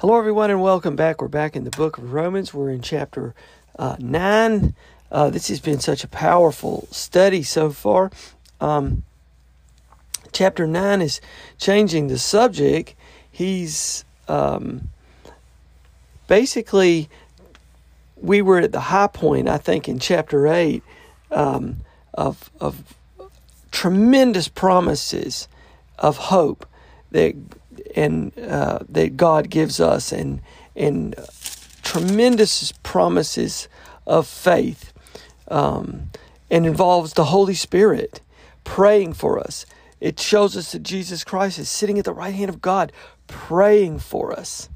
Hello, everyone, and welcome back. We're back in the book of Romans. We're in chapter uh, 9. Uh, this has been such a powerful study so far. Um, chapter 9 is changing the subject. He's um, basically, we were at the high point, I think, in chapter 8 um, of, of tremendous promises of hope that and uh, that God gives us, and and tremendous promises of faith, um, and involves the Holy Spirit praying for us. It shows us that Jesus Christ is sitting at the right hand of God, praying for us,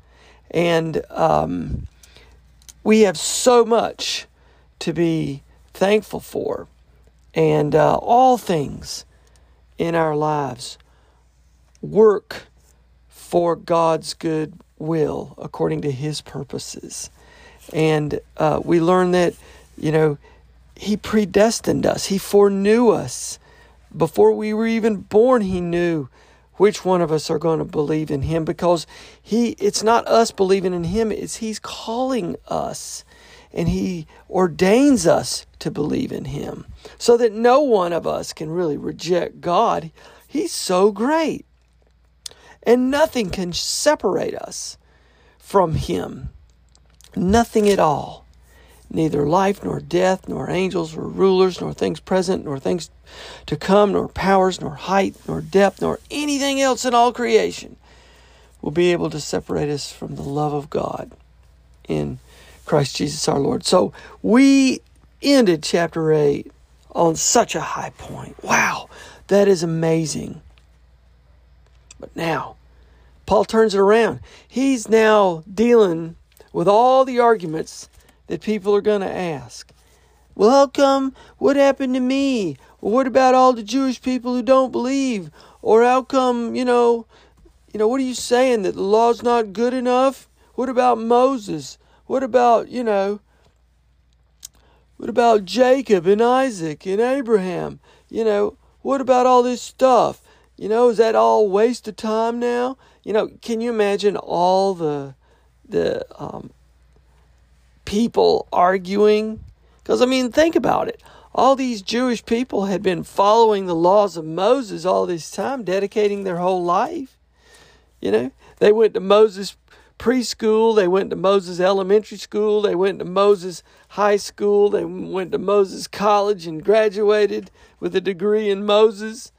and um, we have so much to be thankful for, and uh, all things in our lives work for God's good will according to His purposes. And uh, we learn that, you know, He predestined us, He foreknew us. Before we were even born, He knew which one of us are going to believe in Him because He, it's not us believing in Him, it's He's calling us and He ordains us to believe in Him so that no one of us can really reject God. He's so great and nothing can separate us from Him. Nothing at all. Neither life, nor death, nor angels, nor rulers, nor things present, nor things to come, nor powers, nor height, nor depth, nor anything else in all creation will be able to separate us from the love of God in Christ Jesus our Lord. So we ended chapter 8 on such a high point. Wow, that is amazing. But now, Paul turns it around. He's now dealing with all the arguments that people are going to ask. Well, how come? What happened to me? Or what about all the Jewish people who don't believe? Or how come, you know, you know, what are you saying that the law's not good enough? What about Moses? What about, you know, what about Jacob and Isaac and Abraham? You know, what about all this stuff? You know, is that all waste of time now? You know, can you imagine all the the um, people arguing? Because I mean, think about it. All these Jewish people had been following the laws of Moses all this time, dedicating their whole life. You know, they went to Moses preschool, they went to Moses elementary school, they went to Moses high school, they went to Moses college and graduated with a degree in Moses.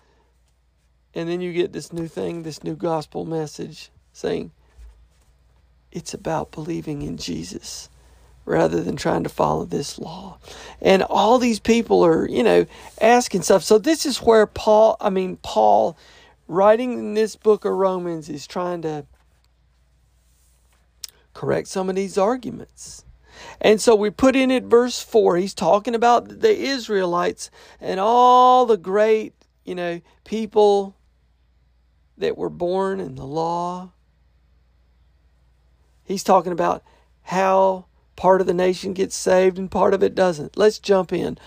And then you get this new thing, this new gospel message saying it's about believing in Jesus rather than trying to follow this law. And all these people are, you know, asking stuff. So this is where Paul, I mean, Paul, writing in this book of Romans, is trying to correct some of these arguments. And so we put in at verse 4, he's talking about the Israelites and all the great, you know, people that were born in the law. He's talking about how part of the nation gets saved and part of it doesn't. Let's jump in.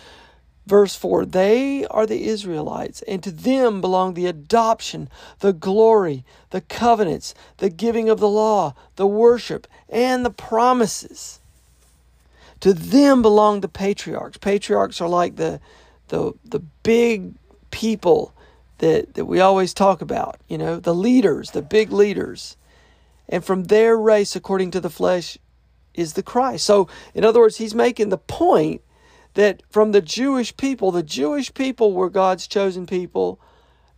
Verse 4 They are the Israelites, and to them belong the adoption, the glory, the covenants, the giving of the law, the worship, and the promises. To them belong the patriarchs. Patriarchs are like the, the, the big people that, that we always talk about, you know, the leaders, the big leaders. And from their race, according to the flesh, is the Christ. So, in other words, he's making the point that from the Jewish people, the Jewish people were God's chosen people.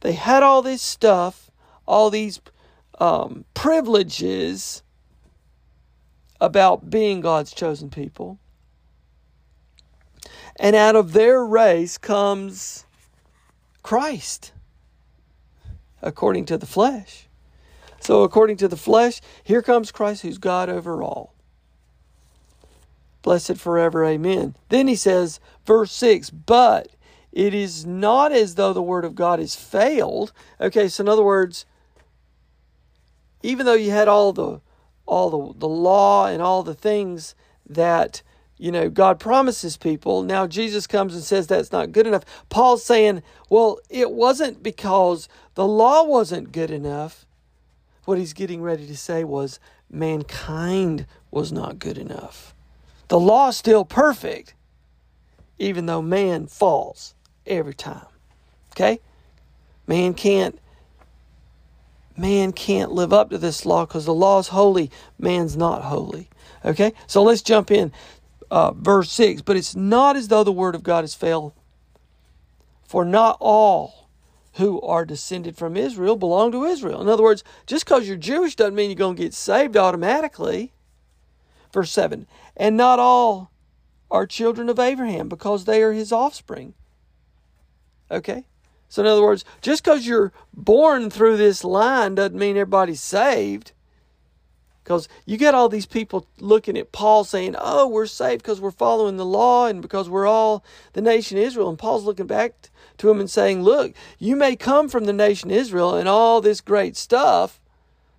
They had all this stuff, all these um, privileges about being God's chosen people. And out of their race comes Christ, according to the flesh. So, according to the flesh, here comes Christ, who's God over all blessed forever. Amen. Then he says, verse 6, but it is not as though the word of God has failed. Okay, so in other words, even though you had all the all the, the law and all the things that you know God promises people, now Jesus comes and says that's not good enough. Paul's saying, well, it wasn't because the law wasn't good enough. What he's getting ready to say was mankind was not good enough. The law is still perfect, even though man falls every time. Okay? Man can't man can't live up to this law because the law is holy, man's not holy. Okay? So let's jump in. Uh, verse 6 But it's not as though the word of God has failed, for not all who are descended from Israel belong to Israel. In other words, just because you're Jewish doesn't mean you're going to get saved automatically. Verse 7 And not all are children of Abraham because they are his offspring. Okay? So, in other words, just because you're born through this line doesn't mean everybody's saved. Because you get all these people looking at Paul saying, oh, we're saved because we're following the law and because we're all the nation Israel. And Paul's looking back to him and saying, look, you may come from the nation Israel and all this great stuff,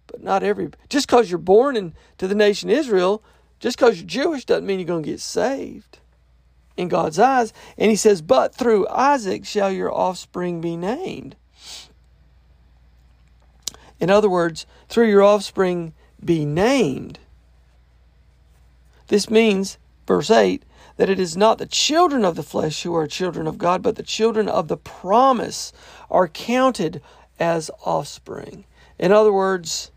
but not every. Just because you're born into the nation Israel just because you're Jewish doesn't mean you're going to get saved in God's eyes. And he says, But through Isaac shall your offspring be named. In other words, through your offspring be named. This means, verse 8, that it is not the children of the flesh who are children of God, but the children of the promise are counted as offspring. In other words,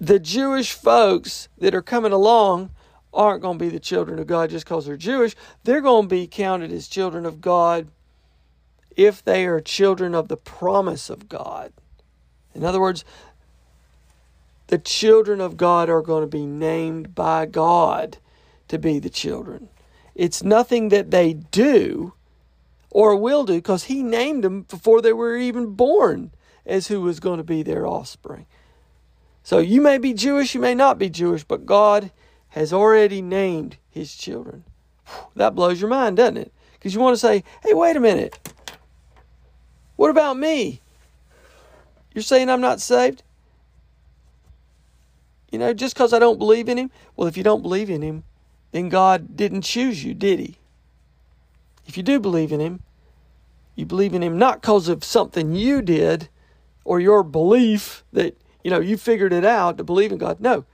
the Jewish folks that are coming along aren't going to be the children of God just because they're Jewish. They're going to be counted as children of God if they are children of the promise of God. In other words, the children of God are going to be named by God to be the children. It's nothing that they do or will do because He named them before they were even born as who was going to be their offspring. So you may be Jewish, you may not be Jewish, but God has already named his children. That blows your mind, doesn't it? Because you want to say, hey, wait a minute. What about me? You're saying I'm not saved? You know, just because I don't believe in him? Well, if you don't believe in him, then God didn't choose you, did he? If you do believe in him, you believe in him not because of something you did or your belief that you know, you figured it out to believe in God. No,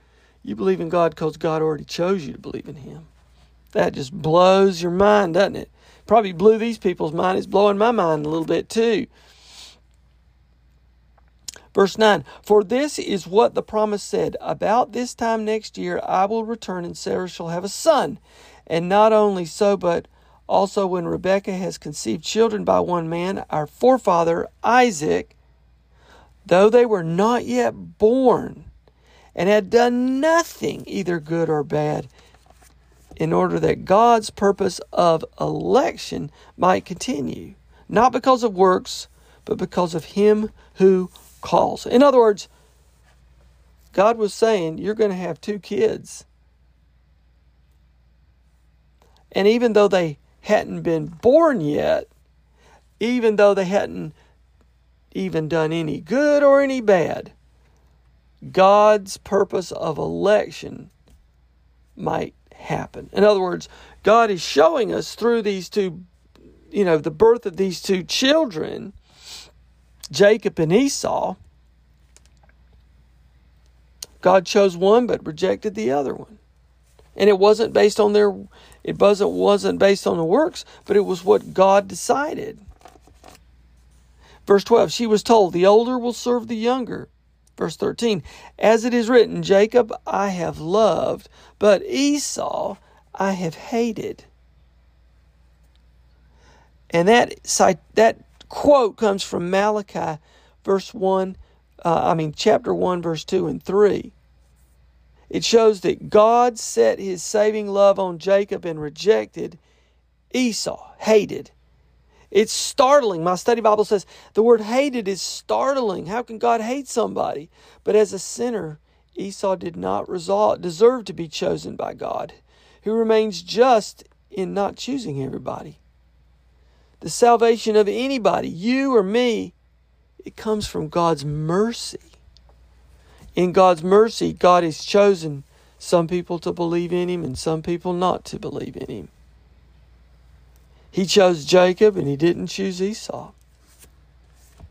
you believe in God because God already chose you to believe in Him. That just blows your mind, doesn't it? Probably blew these people's mind. It's blowing my mind a little bit too. Verse 9 For this is what the promise said About this time next year I will return, and Sarah shall have a son. And not only so, but also when Rebekah has conceived children by one man, our forefather Isaac though they were not yet born and had done nothing, either good or bad, in order that God's purpose of election might continue, not because of works, but because of Him who calls. In other words, God was saying, You're going to have two kids. And even though they hadn't been born yet, even though they hadn't even done any good or any bad, God's purpose of election might happen. In other words, God is showing us through these two, you know, the birth of these two children, Jacob and Esau. God chose one but rejected the other one. And it wasn't based on their it wasn't wasn't based on the works, but it was what God decided. Verse 12, she was told, The older will serve the younger. Verse 13, As it is written, Jacob I have loved, but Esau I have hated. And that, that quote comes from Malachi, verse 1, uh, I mean, chapter 1, verse 2 and 3. It shows that God set his saving love on Jacob and rejected Esau, hated. It's startling. My study Bible says the word hated is startling. How can God hate somebody? But as a sinner, Esau did not resolve, deserve to be chosen by God, who remains just in not choosing everybody. The salvation of anybody, you or me, it comes from God's mercy. In God's mercy, God has chosen some people to believe in Him and some people not to believe in Him. He chose Jacob and he didn't choose Esau.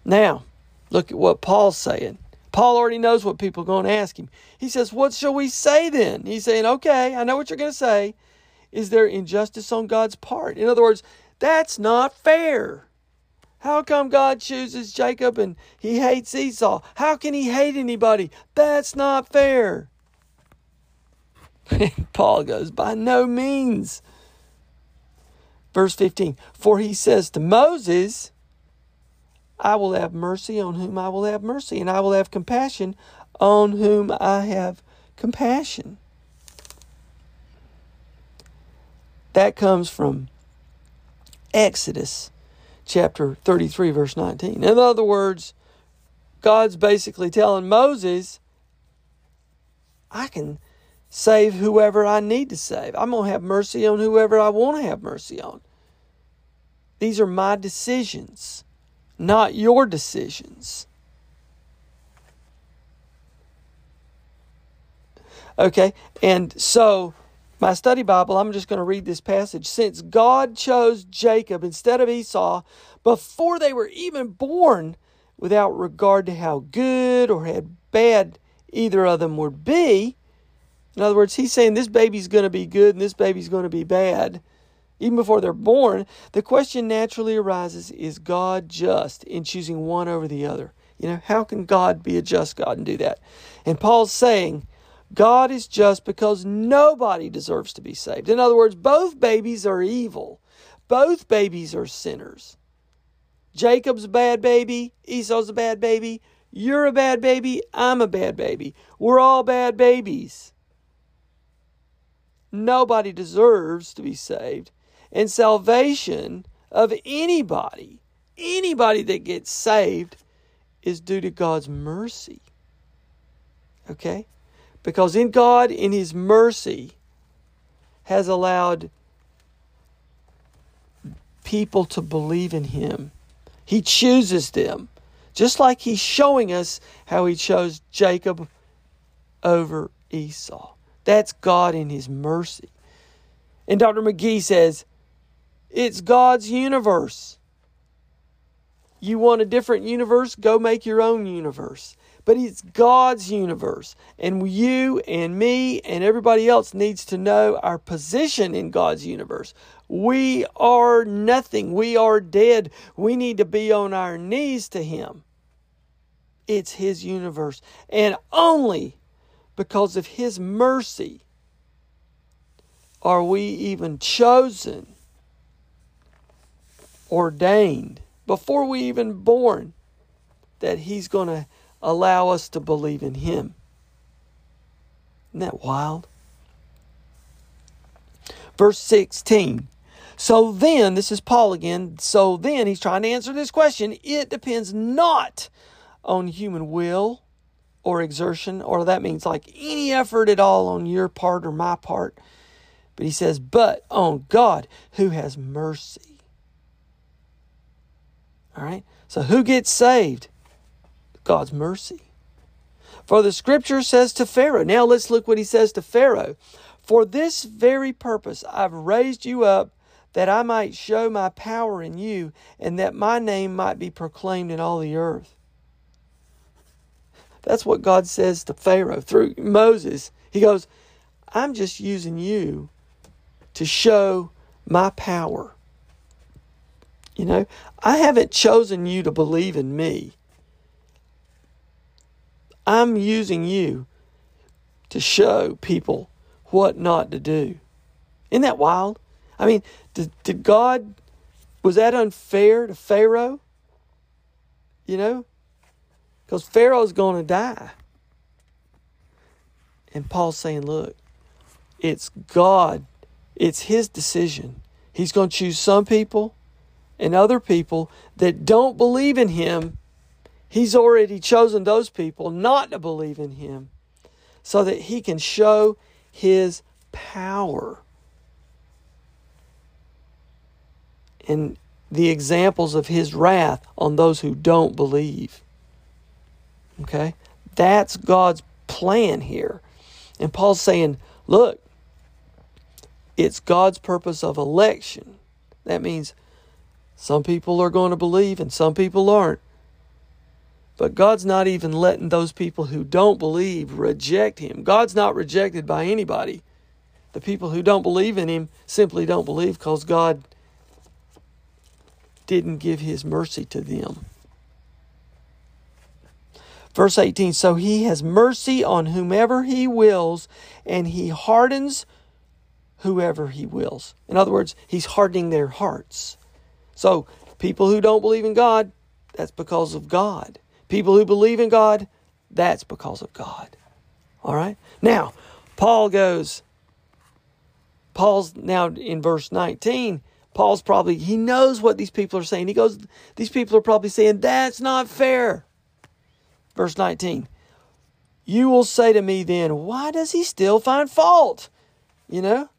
Now, look at what Paul's saying. Paul already knows what people are going to ask him. He says, What shall we say then? He's saying, Okay, I know what you're going to say. Is there injustice on God's part? In other words, that's not fair. How come God chooses Jacob and he hates Esau? How can he hate anybody? That's not fair. Paul goes, By no means. Verse 15 For he says to Moses, I will have mercy on whom I will have mercy, and I will have compassion on whom I have compassion. That comes from Exodus chapter 33, verse 19. In other words, God's basically telling Moses, I can save whoever I need to save. I'm going to have mercy on whoever I want to have mercy on. These are my decisions, not your decisions. Okay, and so my study Bible, I'm just going to read this passage. Since God chose Jacob instead of Esau before they were even born, without regard to how good or how bad either of them would be, in other words, he's saying this baby's going to be good and this baby's going to be bad. Even before they're born, the question naturally arises is God just in choosing one over the other? You know, how can God be a just God and do that? And Paul's saying, God is just because nobody deserves to be saved. In other words, both babies are evil. Both babies are sinners. Jacob's a bad baby, Esau's a bad baby, you're a bad baby, I'm a bad baby. We're all bad babies. Nobody deserves to be saved. And salvation of anybody, anybody that gets saved, is due to God's mercy. Okay? Because in God, in His mercy, has allowed people to believe in Him. He chooses them. Just like He's showing us how He chose Jacob over Esau. That's God in His mercy. And Dr. McGee says, it's God's universe. You want a different universe? Go make your own universe. But it's God's universe. And you and me and everybody else needs to know our position in God's universe. We are nothing. We are dead. We need to be on our knees to Him. It's His universe. And only because of His mercy are we even chosen, ordained, before we even born, that He's going to allow us to believe in Him. Isn't that wild? Verse 16. So then, this is Paul again. So then, he's trying to answer this question. It depends not on human will or exertion, or that means like any effort at all on your part or my part. But he says, but on God who has mercy. All right? So who gets saved? God's mercy. For the scripture says to Pharaoh. Now let's look what he says to Pharaoh. For this very purpose I've raised you up, that I might show my power in you, and that my name might be proclaimed in all the earth. That's what God says to Pharaoh through Moses. He goes, I'm just using you to show my power. You know, I haven't chosen you to believe in me. I'm using you to show people what not to do. Isn't that wild? I mean, did, did God, was that unfair to Pharaoh? You know? Because Pharaoh's going to die. And Paul's saying, look, it's God, it's his decision. He's going to choose some people and other people that don't believe in him. He's already chosen those people not to believe in him so that he can show his power. And the examples of his wrath on those who don't believe. Okay? That's God's plan here. And Paul's saying, look, it's God's purpose of election. That means some people are going to believe and some people aren't. But God's not even letting those people who don't believe reject Him. God's not rejected by anybody. The people who don't believe in Him simply don't believe because God didn't give His mercy to them. Verse 18 So He has mercy on whomever He wills, and He hardens whoever He wills. In other words, He's hardening their hearts. So, people who don't believe in God, that's because of God. People who believe in God, that's because of God. All right? Now, Paul goes, Paul's now in verse 19. Paul's probably, he knows what these people are saying. He goes, these people are probably saying, that's not fair. Verse 19. You will say to me then, why does he still find fault? You know?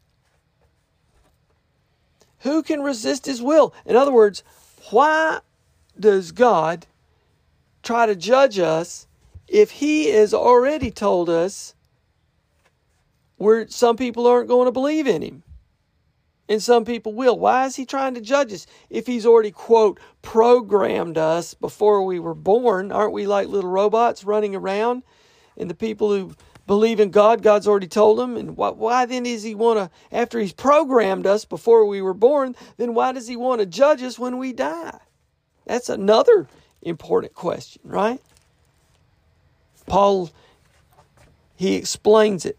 Who can resist his will? In other words, why does God try to judge us if he has already told us where some people aren't going to believe in him? And some people will. Why is he trying to judge us if he's already quote programmed us before we were born? Aren't we like little robots running around? And the people who believe in god god's already told him. and why, why then does he want to after he's programmed us before we were born then why does he want to judge us when we die that's another important question, right? Paul, he explains it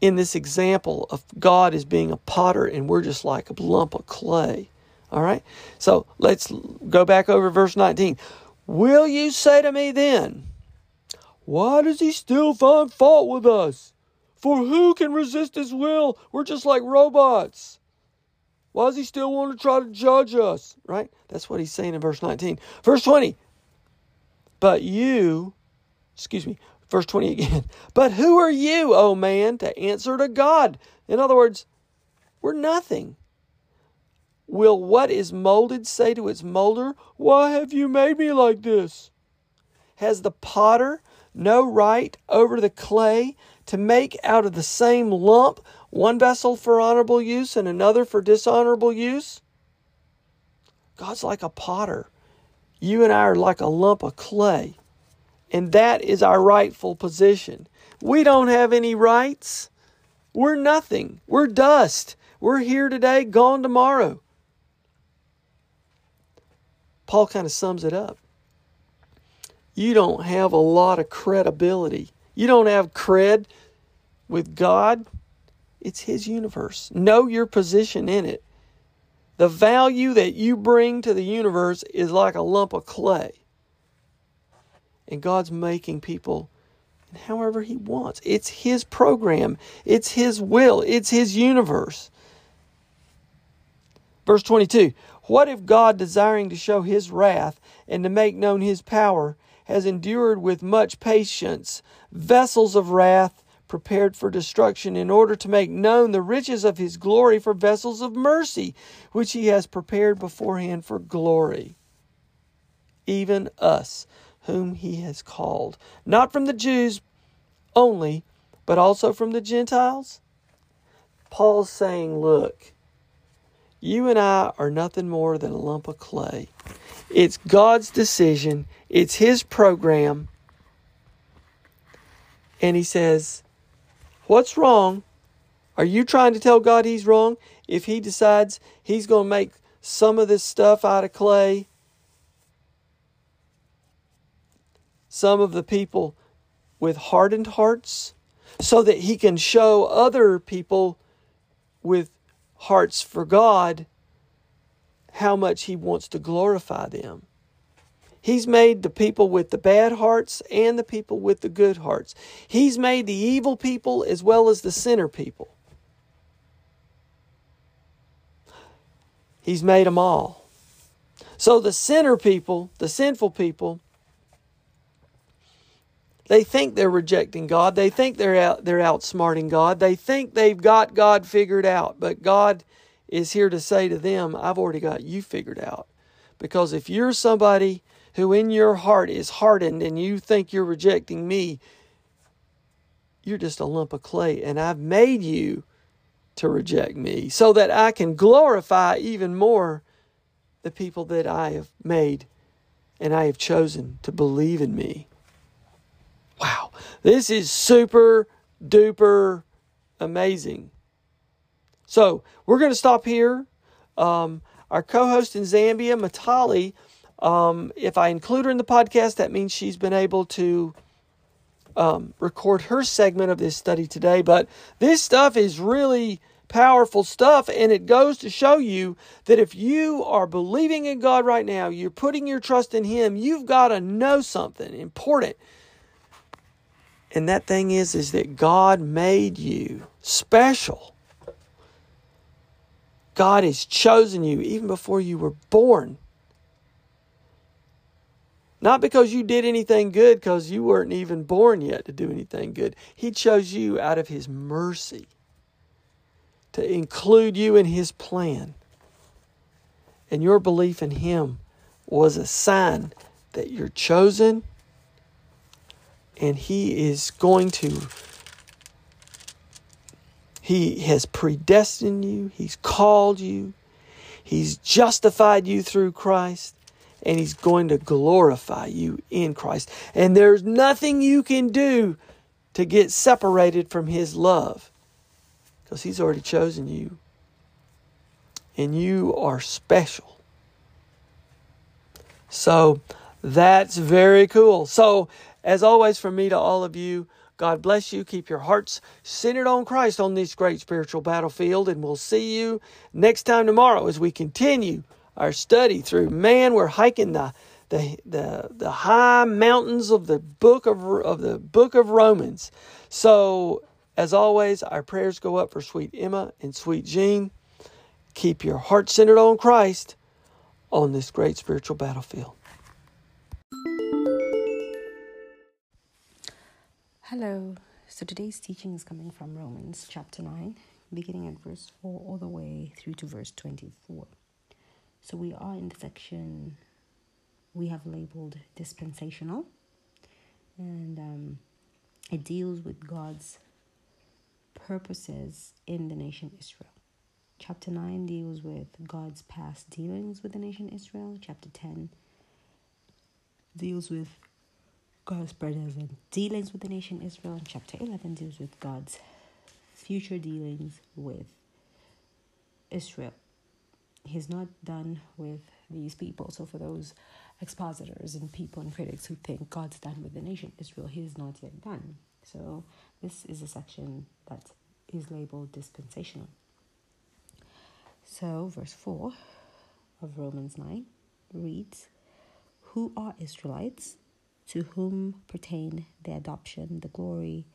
in this example of God as being a potter and we're just like a lump of clay. All right? So let's go back over verse 19. Will you say to me then, why does he still find fault with us? For who can resist his will? We're just like robots. Why does he still want to try to judge us? Right? That's what he's saying in verse 19. Verse 20. But you, excuse me, verse 20 again. But who are you, O man, to answer to God? In other words, we're nothing. Will what is molded say to its molder, Why have you made me like this? Has the potter no right over the clay to make out of the same lump one vessel for honorable use and another for dishonorable use? God's like a potter. You and I are like a lump of clay. And that is our rightful position. We don't have any rights. We're nothing. We're dust. We're here today, gone tomorrow. Paul kind of sums it up. You don't have a lot of credibility. You don't have cred with God it's His universe. Know your position in it. The value that you bring to the universe is like a lump of clay. And God's making people however He wants. It's His program, it's His will, it's His universe. Verse 22 What if God, desiring to show His wrath and to make known His power, has endured with much patience vessels of wrath? prepared for destruction, in order to make known the riches of his glory for vessels of mercy, which he has prepared beforehand for glory. Even us, whom he has called, not from the Jews only, but also from the Gentiles? Paul's saying, look, you and I are nothing more than a lump of clay. It's God's decision, it's His program. And He says, What's wrong? Are you trying to tell God He's wrong if He decides He's going to make some of this stuff out of clay? Some of the people with hardened hearts so that He can show other people with hearts for God how much He wants to glorify them. He's made the people with the bad hearts and the people with the good hearts. He's made the evil people as well as the sinner people. He's made them all. So the sinner people, the sinful people, they think they're rejecting God. They think they're out, they're outsmarting God. They think they've got God figured out. But God is here to say to them, I've already got you figured out. Because if you're somebody who in your heart is hardened and you think you're rejecting me, you're just a lump of clay. And I've made you to reject me so that I can glorify even more the people that I have made and I have chosen to believe in me. Wow, this is super duper amazing. So we're going to stop here. Um, our co host in Zambia, Matali, um, if I include her in the podcast, that means she's been able to um, record her segment of this study today. But this stuff is really powerful stuff, and it goes to show you that if you are believing in God right now, you're putting your trust in Him, you've got to know something important. And that thing is, is that God made you special. God has chosen you even before you were born. Not because you did anything good, because you weren't even born yet to do anything good. He chose you out of His mercy to include you in His plan. And your belief in Him was a sign that you're chosen and He is going to, He has predestined you, He's called you, He's justified you through Christ, and He's going to glorify you in Christ. And there's nothing you can do to get separated from His love because He's already chosen you. And you are special. So that's very cool. So as always, from me to all of you, God bless you. Keep your hearts centered on Christ on this great spiritual battlefield. And we'll see you next time tomorrow as we continue our study through man. We're hiking the the the, the high mountains of the book of of the book of Romans. So as always, our prayers go up for sweet Emma and sweet Jean. Keep your heart centered on Christ on this great spiritual battlefield. Hello. So today's teaching is coming from Romans chapter 9, beginning at verse 4 all the way through to verse 24. So we are in the section we have labeled dispensational, and um, it deals with God's purposes in the nation Israel. Chapter 9 deals with God's past dealings with the nation Israel. Chapter 10 deals with God's present dealings with the nation Israel, and chapter 11 deals with God's future dealings with Israel. He's not done with these people. So, for those expositors and people and critics who think God's done with the nation Israel, he is not yet done. So, this is a section that is labeled dispensational. So, verse 4 of Romans 9 reads Who are Israelites? To whom pertain the adoption, the glory,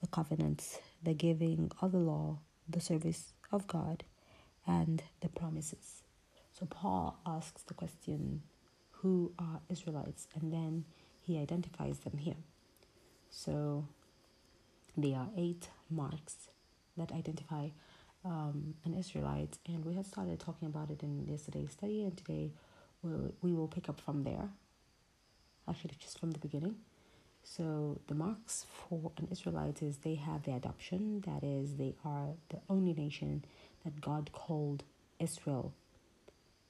the covenants, the giving of the law, the service of God, and the promises. So Paul asks the question, Who are Israelites? And then he identifies them here. So there are eight marks that identify um, an Israelite, and we had started talking about it in yesterday's study, and today we'll, we will pick up from there actually just from the beginning. So the marks for an Israelite is they have the adoption, that is, they are the only nation that God called Israel,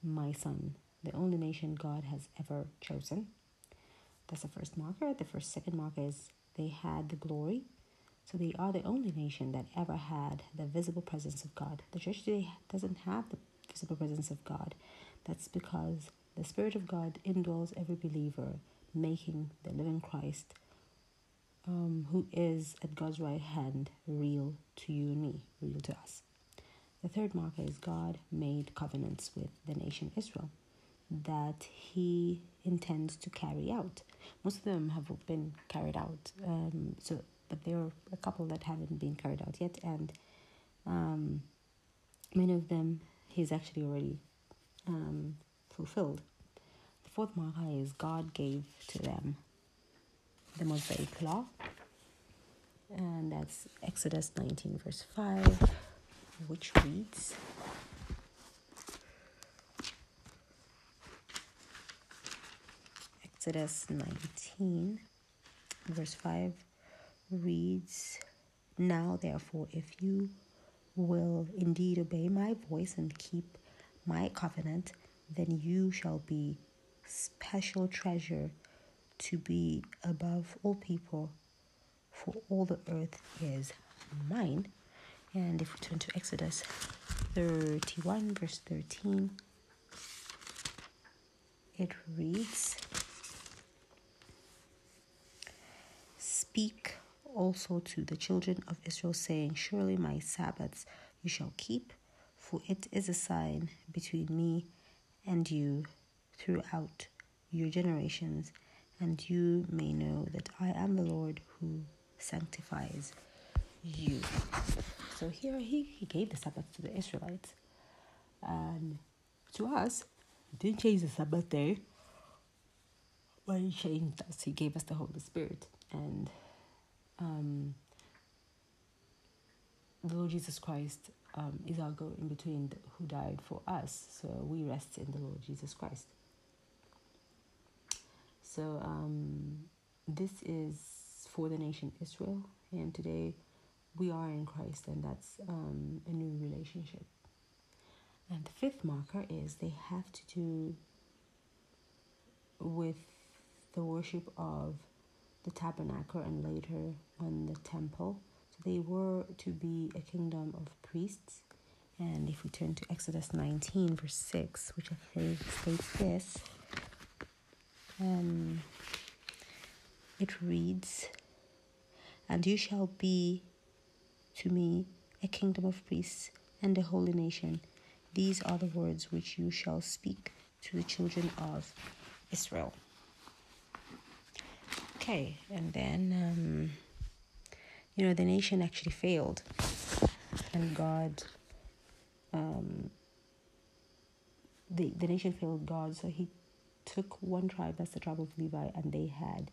my son, the only nation God has ever chosen. That's the first marker. The first second marker is they had the glory. So they are the only nation that ever had the visible presence of God. The church today doesn't have the visible presence of God. That's because the Spirit of God indwells every believer, making the living Christ, um, who is at God's right hand, real to you and me, real to us. The third marker is God made covenants with the nation Israel that he intends to carry out. Most of them have been carried out. Um, so, but there are a couple that haven't been carried out yet, and um, many of them he's actually already um, fulfilled. Fourth marker is God gave to them. The Mosaic Law, and that's Exodus 19, verse 5, which reads Exodus 19, verse 5 reads, Now therefore, if you will indeed obey my voice and keep my covenant, then you shall be special treasure to be above all people, for all the earth is mine. And if we turn to Exodus 31, verse 13, it reads, Speak also to the children of Israel, saying, Surely my Sabbaths you shall keep, for it is a sign between me and you throughout your generations, and you may know that I am the Lord who sanctifies you. So here he, he gave the Sabbath to the Israelites. And to us, he didn't change the Sabbath day, but he changed us. He gave us the Holy Spirit. And um, the Lord Jesus Christ um, is our go in between who died for us. So we rest in the Lord Jesus Christ. So um, this is for the nation Israel, and today we are in Christ, and that's um, a new relationship. And the fifth marker is they have to do with the worship of the tabernacle and later on the temple. So they were to be a kingdom of priests. And if we turn to Exodus 19, verse 6, which I think states this, um, it reads, And you shall be to me a kingdom of priests and a holy nation. These are the words which you shall speak to the children of Israel. Okay, and then, um, you know, the nation actually failed, and God, um, the, the nation failed God, so He took one tribe, that's the tribe of Levi, and they had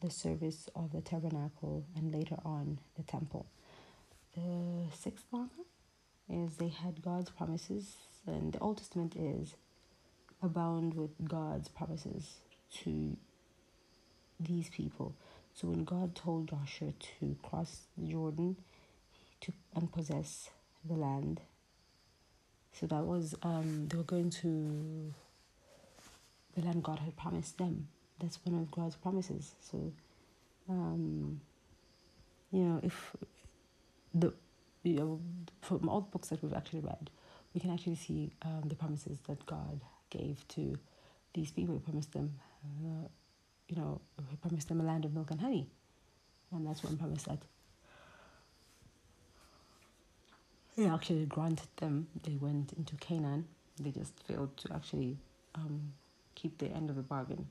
the service of the tabernacle and later on the temple. The sixth marker is they had God's promises, and the Old Testament is abound with God's promises to these people. So when God told Joshua to cross the Jordan to and possess the land, so that was um, they were going to the land God had promised them. That's one of God's promises. So, um, you know, if the you know from all the books that we've actually read, we can actually see um, the promises that God gave to these people. He promised them. Uh, you know, he promised them a land of milk and honey. And that's one promise that he actually granted them. They went into Canaan. They just failed to actually um, keep the end of the bargain.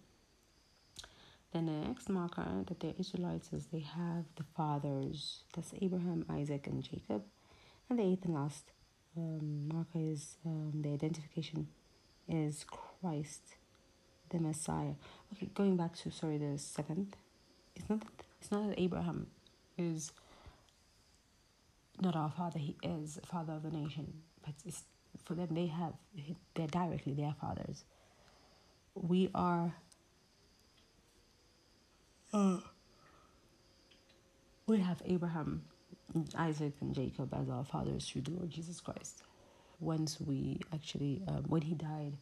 Then the next marker that the Israelites is they have the fathers. That's Abraham, Isaac, and Jacob. And the eighth and last um, marker is um, the identification is Christ the Messiah. Okay, going back to sorry the seventh. It's not that, it's not that Abraham is not our father. He is father of the nation, but it's for them they have they're directly their fathers. We are. Uh, we have Abraham, Isaac, and Jacob as our fathers through the Lord Jesus Christ. Once we actually, um, when He died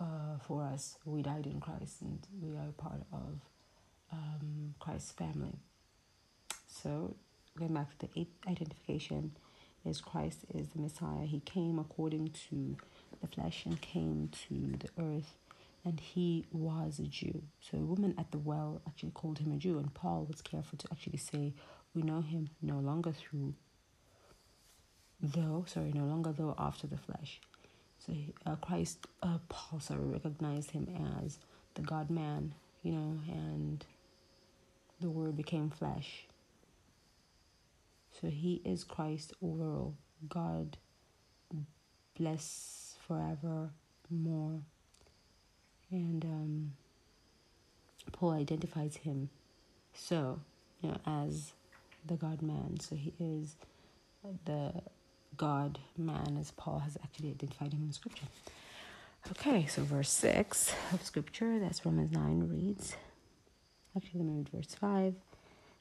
uh, for us, we died in Christ, and we are part of um, Christ's family. So, going back to the eighth identification, is Christ is the Messiah. He came according to the flesh and came to the earth, and he was a Jew. So, a woman at the well actually called him a Jew, and Paul was careful to actually say, We know him no longer through, though, sorry, no longer though after the flesh. So, uh, Christ, uh, Paul, sorry, recognized him as the God man, you know, and the Word became flesh. So he is Christ overall. God bless forever more. And um, Paul identifies him so, you know, as the God man. So he is the God man as Paul has actually identified him in scripture. Okay, so verse 6 of scripture, that's Romans 9 reads. Actually, let me read verse 5.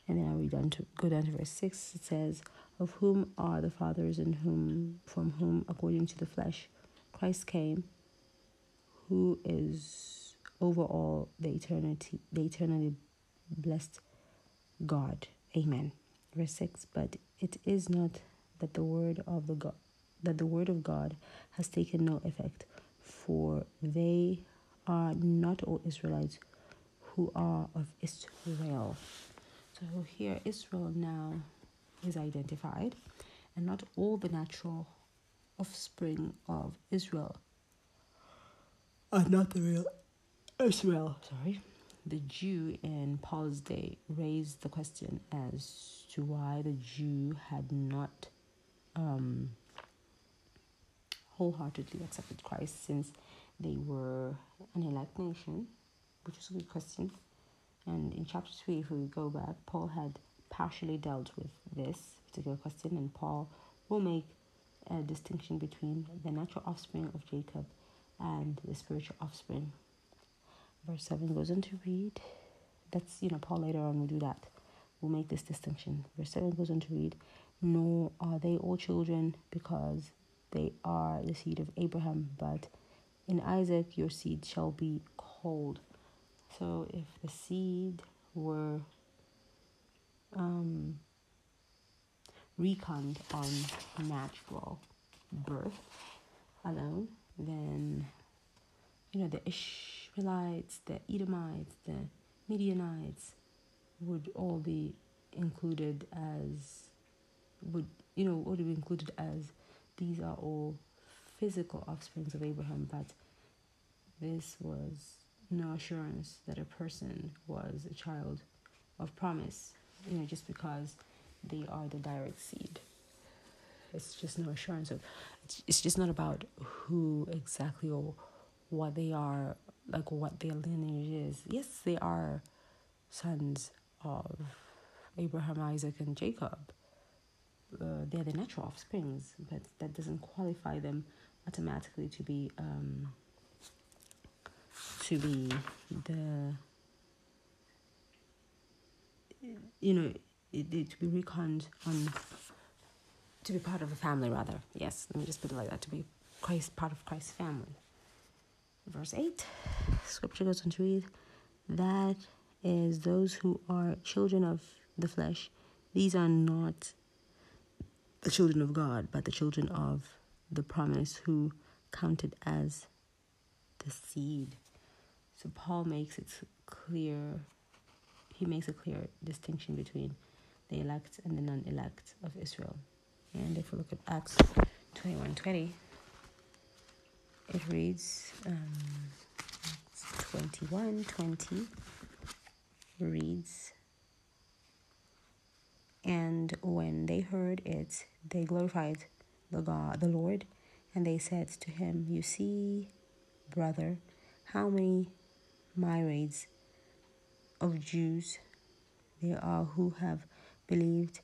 And then I read down to go down to verse six. It says, "Of whom are the fathers, and whom from whom, according to the flesh, Christ came, who is over all the eternity, the eternally blessed God." Amen. Verse six. But it is not that the word of the God, that the word of God has taken no effect, for they are not all Israelites who are of Israel. So here Israel now is identified, and not all the natural offspring of Israel are not the real Israel. Sorry. The Jew in Paul's day raised the question as to why the Jew had not um, wholeheartedly accepted Christ since they were an elect nation, which is a good question. And in chapter 3, if we go back, Paul had partially dealt with this particular question, and Paul will make a distinction between the natural offspring of Jacob and the spiritual offspring. Verse 7 goes on to read, that's, you know, Paul later on will do that. We'll make this distinction. Verse 7 goes on to read, Nor are they all children because they are the seed of Abraham, but in Isaac your seed shall be called. So if the seed were um, reckoned on natural birth alone, then you know the Ishmaelites, the Edomites, the Midianites would all be included as would you know would be included as these are all physical offsprings of Abraham, but this was no assurance that a person was a child of promise, you know, just because they are the direct seed. It's just no assurance of, it's, just not about who exactly or what they are, like what their lineage is. Yes, they are sons of Abraham, Isaac, and Jacob. Uh, they're the natural offsprings, but that doesn't qualify them automatically to be um, to be the you know it, it, to be reckoned on to be part of a family rather. Yes let me just put it like that to be christ part of christ's family. Verse 8 scripture goes on to read that is those who are children of the flesh. These are not the children of god but the children of the promise who counted as the seed. So Paul makes it clear, he makes a clear distinction between the elect and the non elect of Israel. And if we look at Acts 21 20, it reads um, 21 20 reads, And when they heard it, they glorified the God, the Lord, and they said to him, You see, brother, how many myriads of Jews there are who have believed,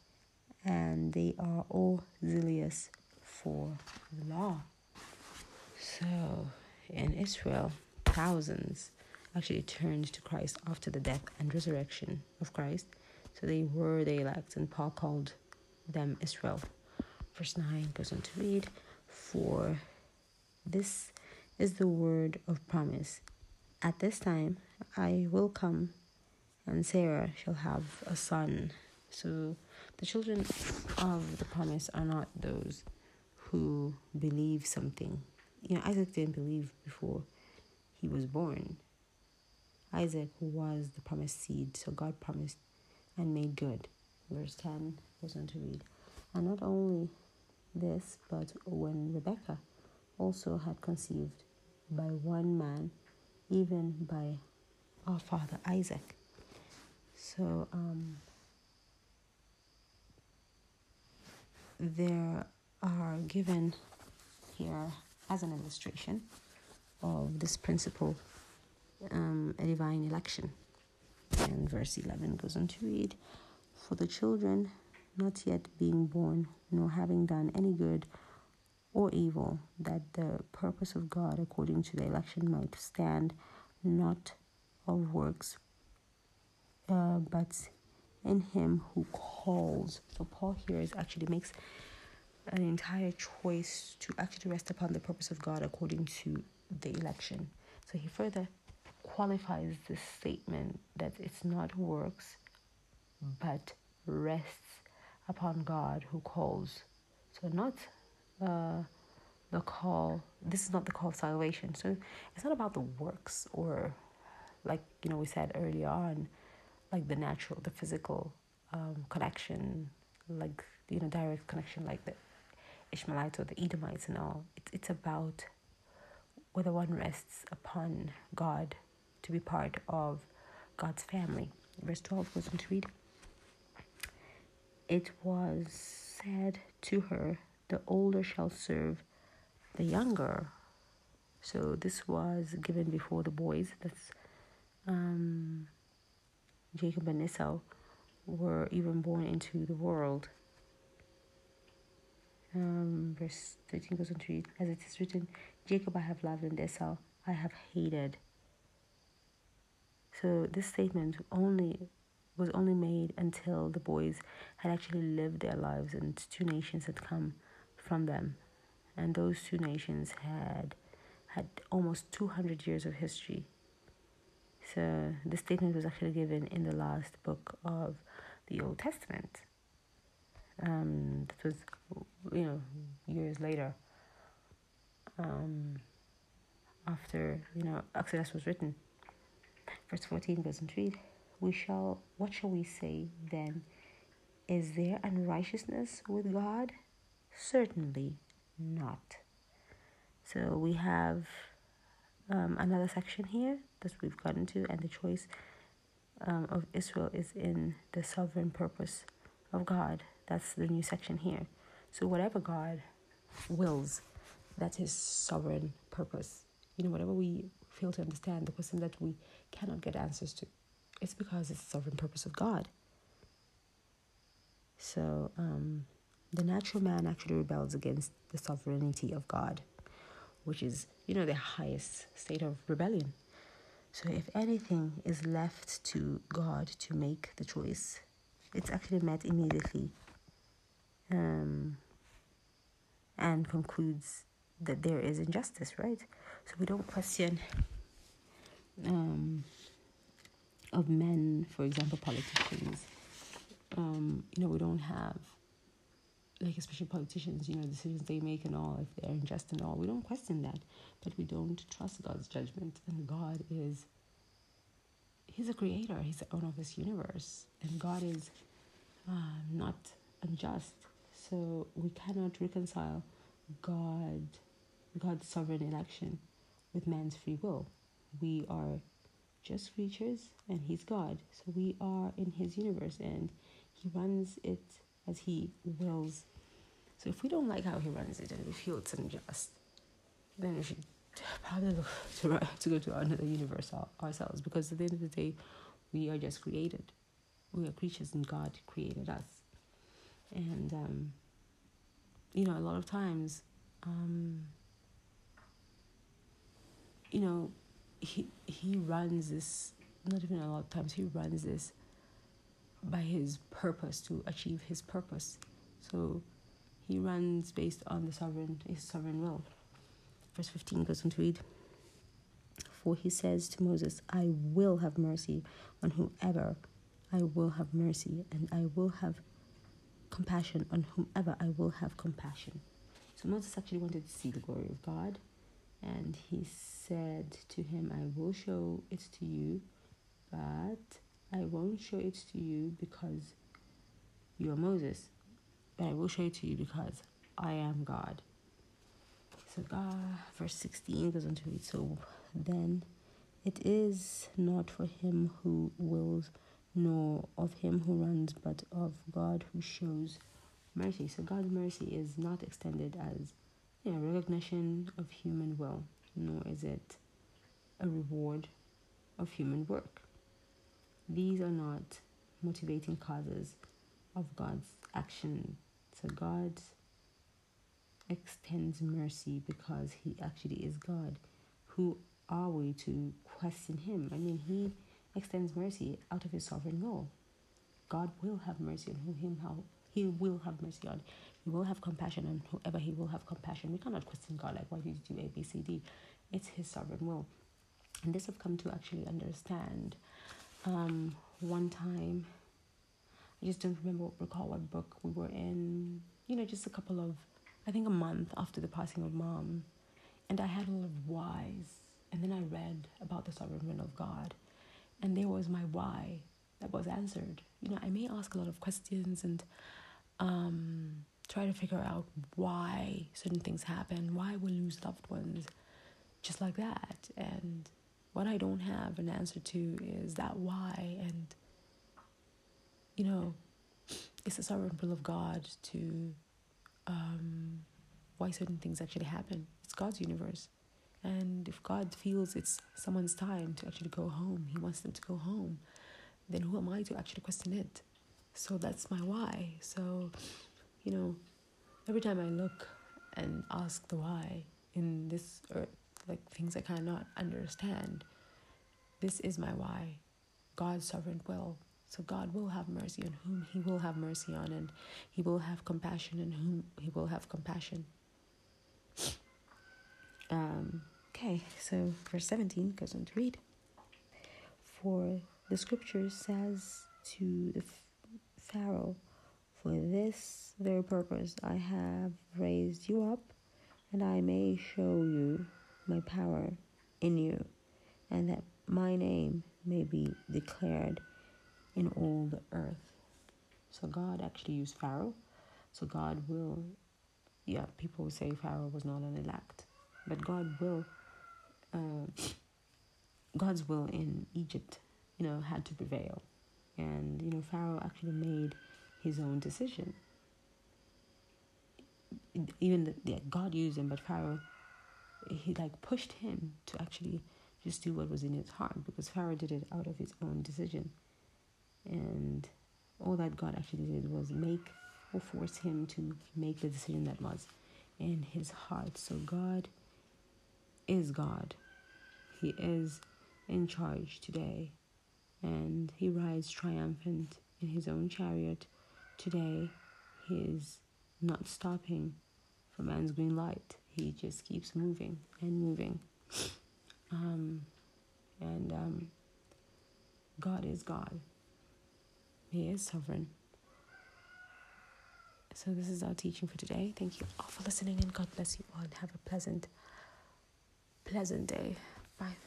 and they are all zealous for the law. So, in Israel, thousands actually turned to Christ after the death and resurrection of Christ. So they were the elect, and Paul called them Israel. Verse 9 goes on to read, For this is the word of promise. At this time I will come, and Sarah shall have a son. So the children of the promise are not those who believe something. You know, Isaac didn't believe before he was born. Isaac was the promised seed, so God promised and made good. Verse 10 goes on to read. And not only this, but when Rebekah also had conceived by one man, even by our father Isaac. So, um, there are given here as an illustration of this principle um, a divine election. And verse 11 goes on to read For the children not yet being born, nor having done any good or evil, that the purpose of God according to the election might stand, not of works, uh, but in Him who calls. So, Paul here is actually makes an entire choice to actually rest upon the purpose of God according to the election. So, he further qualifies this statement that it's not works, but rests upon God who calls. So, not uh, the call, this is not the call of salvation. So, it's not about the works or, like, you know, we said earlier on, like the natural, the physical um, connection, like, you know, direct connection, like the Ishmaelites or the Edomites and all. It's, it's about whether one rests upon God to be part of God's family. Verse 12 goes on to read It was said to her, The older shall serve the younger. So this was given before the boys. That's um, Jacob and Esau were even born into the world. Um, verse 13 goes on to read, As it is written, Jacob I have loved and Esau I have hated. So this statement only was only made until the boys had actually lived their lives and two nations had come from them. And those two nations had had almost 200 years of history. So the statement was actually given in the last book of the Old Testament. Um, that was, you know, years later. Um, after you know Exodus was written. Verse 14 goes to read, We shall, what shall we say then? Is there unrighteousness with God? Certainly not. So we have um, another section here that we've gotten to, and the choice um, of Israel is in the sovereign purpose of God. That's the new section here. So whatever God wills, that's his sovereign purpose. You know, whatever we fail to understand, the question that we cannot get answers to, it's because it's the sovereign purpose of God. So um, the natural man actually rebels against the sovereignty of God, which is, you know, the highest state of rebellion. So if anything is left to God to make the choice, it's actually met immediately um, and concludes that there is injustice, right? So we don't question um, of men, for example, politicians. Um, you know, we don't have like especially politicians, you know, decisions they make and all, if they're unjust and all, we don't question that. But we don't trust God's judgment. And God is He's a creator, He's the owner of this universe. And God is uh, not unjust. So we cannot reconcile God God's sovereign election with man's free will. We are just creatures and he's God. So we are in his universe and he runs it as he wills. So if we don't like how he runs it and we feel it's unjust, then we should probably to, to go to another universe ourselves because at the end of the day, we are just created. We are creatures and God created us. And, um, you know, a lot of times, um, you know, he he runs this. Not even a lot of times he runs this by his purpose to achieve his purpose. So he runs based on the sovereign his sovereign will. Verse 15 goes on to read. For he says to Moses, I will have mercy on whomever I will have mercy, and I will have compassion on whomever I will have compassion. So Moses actually wanted to see the glory of God, and he said to him, I will show it to you, but I won't show it to you because you are Moses, but I will show it to you because I am God. So God, verse 16 goes on to read, so then it is not for him who wills, nor of him who runs, but of God who shows mercy. So God's mercy is not extended as you know, recognition of human will, nor is it a reward of human work. These are not motivating causes of God's action. So God extends mercy because he actually is God. Who are we to question him? I mean, he extends mercy out of his sovereign will. God will have mercy on him how he will have mercy on. He will have compassion on whoever he will have compassion. We cannot question God like why did you do A, B, C, D? It's his sovereign will. And this I've come to actually understand. Um, one time I just don't remember recall what book we were in, you know, just a couple of I think a month after the passing of mom. And I had a lot of whys and then I read about the sovereign will of God, and there was my why that was answered. You know, I may ask a lot of questions and um, try to figure out why certain things happen, why we lose loved ones, just like that. And what I don't have an answer to is that why. And, you know, it's the sovereign will of God to um, why certain things actually happen. It's God's universe. And if God feels it's someone's time to actually go home, He wants them to go home, then who am I to actually question it? So that's my why. So, you know, every time I look and ask the why in this earth, like things I cannot understand, this is my why God's sovereign will. So God will have mercy on whom He will have mercy on, and He will have compassion on whom He will have compassion. Um, okay, so verse 17 goes on to read. For the scripture says to the Pharaoh, For this very purpose I have raised you up, and I may show you my power in you, and that my name may be declared in all the earth. So God actually used Pharaoh. So God will, yeah, people say Pharaoh was not an elect but God will, uh, God's will in Egypt, you know, had to prevail, and you know Pharaoh actually made his own decision. Even the, yeah, God used him, but Pharaoh, he like pushed him to actually just do what was in his heart because Pharaoh did it out of his own decision, and all that God actually did was make or force him to make the decision that was in his heart. So God is God. He is in charge today, and he rides triumphant in his own chariot. Today, he is not stopping for man's green light. He just keeps moving and moving. Um, and um, God is God. He is sovereign. So, this is our teaching for today. Thank you all for listening, and God bless you all, and have a pleasant pleasant day. Bye.